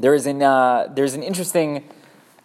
there is an, uh, there's an interesting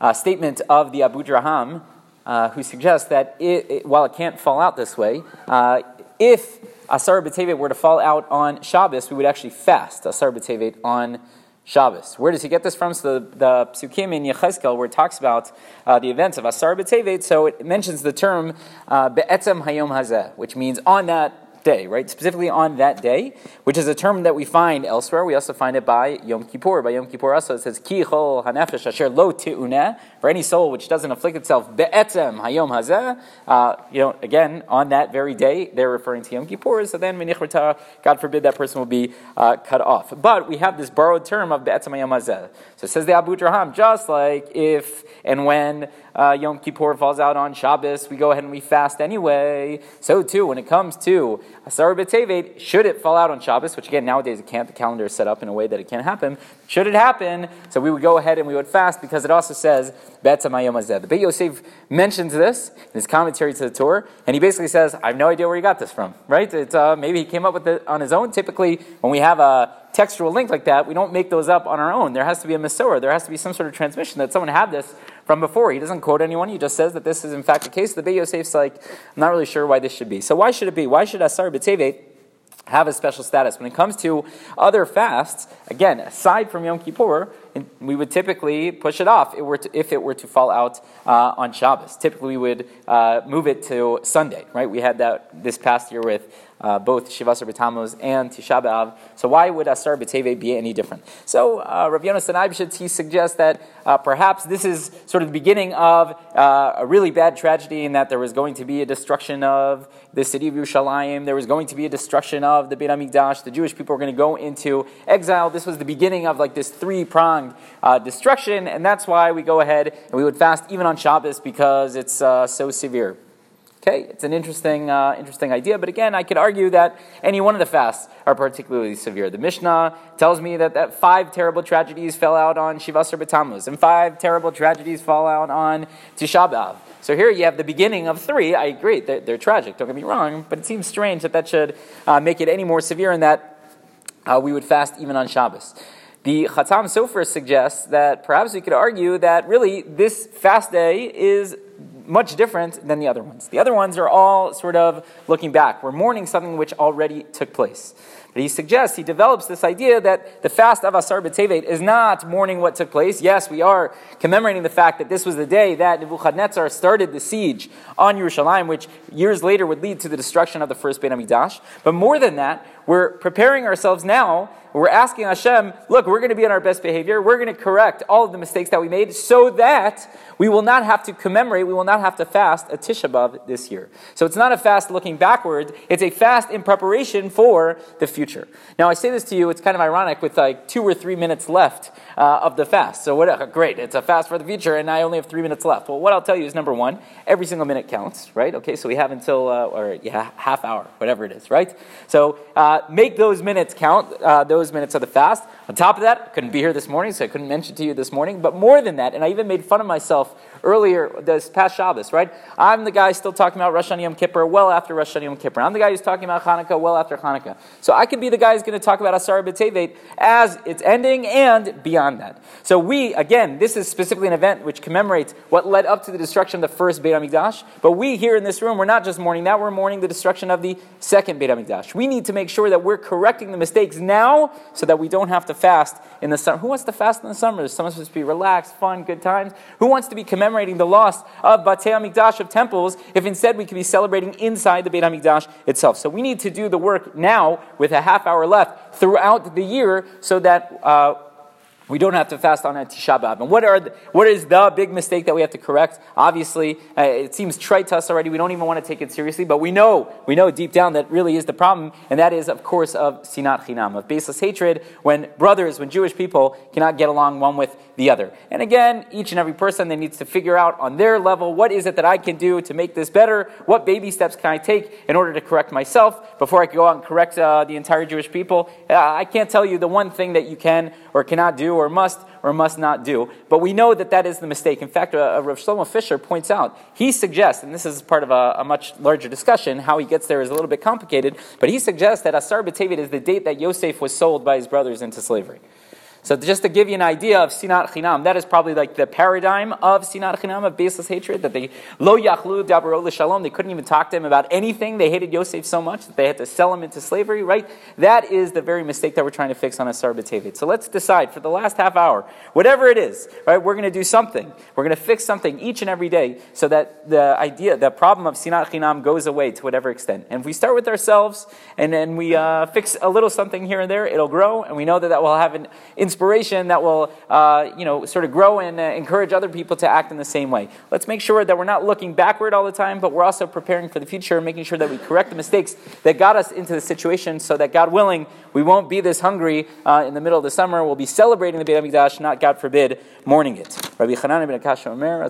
uh, statement of the Abudraham uh, who suggests that it, it, while it can't fall out this way, uh, if Asar B'Tevet were to fall out on Shabbos, we would actually fast Asar B'Tevet on Shabbos. Where does he get this from? So the, the Psukim in Yechezkel, where it talks about uh, the events of Asar B'Tevet, so it mentions the term uh, Be'etzem Hayom Hazeh, which means on that day, right? Specifically on that day, which is a term that we find elsewhere. We also find it by Yom Kippur. By Yom Kippur also it says, Ki chol hanefesh asher lo ti'uneh, for any soul which doesn't afflict itself, be'etzem hayom hazeh. Uh, you know, again, on that very day, they're referring to Yom Kippur, so then, God forbid, that person will be uh, cut off. But we have this borrowed term of be'etzem hayom hazeh. So it says the Abudraham, just like if and when uh, Yom Kippur falls out on Shabbos, we go ahead and we fast anyway. So too, when it comes to Asar B'Tevet, should it fall out on Shabbos, which again, nowadays it can't, the calendar is set up in a way that it can't happen. Should it happen, so we would go ahead and we would fast because it also says, the Beit Yosef mentions this in his commentary to the Torah, and he basically says, I have no idea where he got this from, right? It's, uh, maybe he came up with it on his own. Typically, when we have a textual link like that, we don't make those up on our own. There has to be a Masorah. There has to be some sort of transmission that someone had this from before. He doesn't quote anyone. He just says that this is in fact the case. The Beit Yosef's like, I'm not really sure why this should be. So why should it be? Why should Asar B'Tevet have a special status. When it comes to other fasts, again, aside from Yom Kippur, we would typically push it off if it were to, fall out uh, on Shabbos. Typically, we would uh, move it to Sunday, right? We had that this past year with uh, both Shivasar B'Tammuz and Tisha B'Av. So why would Asar B'Tevet be any different? So uh, Rav Yonasan Eibeshitz, he suggests that uh, perhaps this is sort of the beginning of uh, a really bad tragedy in that there was going to be a destruction of the city of Yerushalayim, there was going to be a destruction of the Beit HaMikdash, the Jewish people were going to go into exile. This was the beginning of like this three-pronged uh, destruction, and that's why we go ahead and we would fast even on Shabbos because it's uh, so severe. Okay, it's an interesting, uh, interesting idea, but again, I could argue that any one of the fasts are particularly severe. The Mishnah tells me that, that five terrible tragedies fell out on Shivasar B'Tammuz, and five terrible tragedies fall out on Tisha B'Av. So here you have the beginning of three. I agree, they're, they're tragic, don't get me wrong, but it seems strange that that should uh, make it any more severe and that uh, we would fast even on Shabbos. The Chatam Sofer suggests that perhaps we could argue that really this fast day is much different than the other ones. The other ones are all sort of looking back. We're mourning something which already took place. But he suggests, he develops this idea that the fast of Asar B'Tevet is not mourning what took place. Yes, we are commemorating the fact that this was the day that Nebuchadnezzar started the siege on Yerushalayim, which years later would lead to the destruction of the first Beit HaMikdash. But more than that, we're preparing ourselves now. We're asking Hashem, look, we're going to be on our best behavior. We're going to correct all of the mistakes that we made so that we will not have to commemorate, we will not have to fast a Tisha B'Av this year. So it's not a fast looking backward, it's a fast in preparation for the future. Now, I say this to you, it's kind of ironic with like two or three minutes left uh, of the fast. So, what, great, it's a fast for the future, and I only have three minutes left. Well, what I'll tell you is number one, every single minute counts, right? Okay, so we have until, uh, or yeah, half hour, whatever it is, right? So, uh, make those minutes count, uh, those minutes of the fast. On top of that, I couldn't be here this morning, so I couldn't mention to you this morning, but more than that, and I even made fun of myself earlier this past Shabbos, right? I'm the guy still talking about Rosh Hashanah Yom Kippur well after Rosh Hashanah Yom Kippur. I'm the guy who's talking about Hanukkah well after Hanukkah. So I could be the guy who's going to talk about Asar B'Tevet as it's ending and beyond that. So we, again, this is specifically an event which commemorates what led up to the destruction of the first Beit HaMikdash. But we here in this room, we're not just mourning that, we're mourning the destruction of the second Beit HaMikdash. We need to make sure that we're correcting the mistakes now so that we don't have to fast in the summer. Who wants to fast in the summer? Someone's supposed to be relaxed, fun, good times. Who wants to be commemorating the loss of Batei HaMikdash, of temples, if instead we could be celebrating inside the Beit HaMikdash itself? So we need to do the work now with a half hour left throughout the year so that uh, we don't have to fast on Tisha B'Av. And what, are the, what is the big mistake that we have to correct? Obviously, uh, it seems trite to us already. We don't even want to take it seriously, but we know, we know deep down that really is the problem, and that is, of course, of sinat chinam, of baseless hatred, when brothers, when Jewish people cannot get along one with the other. And again, each and every person then needs to figure out on their level, what is it that I can do to make this better? What baby steps can I take in order to correct myself before I can go out and correct uh, the entire Jewish people? Uh, I can't tell you the one thing that you can or cannot do or must or must not do. But we know that that is the mistake. In fact, uh, Rav Shlomo Fisher points out, he suggests, and this is part of a, a, much larger discussion, how he gets there is a little bit complicated, but he suggests that Asar B'Tevet is the date that Yosef was sold by his brothers into slavery. So just to give you an idea of sinat chinam, that is probably like the paradigm of sinat chinam, of baseless hatred, that they, lo yachlu dabaro shalom, they couldn't even talk to him about anything. They hated Yosef so much that they had to sell him into slavery, right? That is the very mistake that we're trying to fix on Asar B'Tevet. So let's decide for the last half hour, whatever it is, right, we're going to do something. We're going to fix something each and every day so that the idea, the problem of sinat chinam goes away to whatever extent. And if we start with ourselves and then we uh, fix a little something here and there, it'll grow, and we know that that will have an inspiration that will, uh, you know, sort of grow and uh, encourage other people to act in the same way. Let's make sure that we're not looking backward all the time, but we're also preparing for the future, making sure that we correct the mistakes that got us into the situation, so that God willing, we won't be this hungry uh, in the middle of the summer. We'll be celebrating the Beit Hamikdash, not God forbid, mourning it. Rabbi Chananya ben Akashya Omer,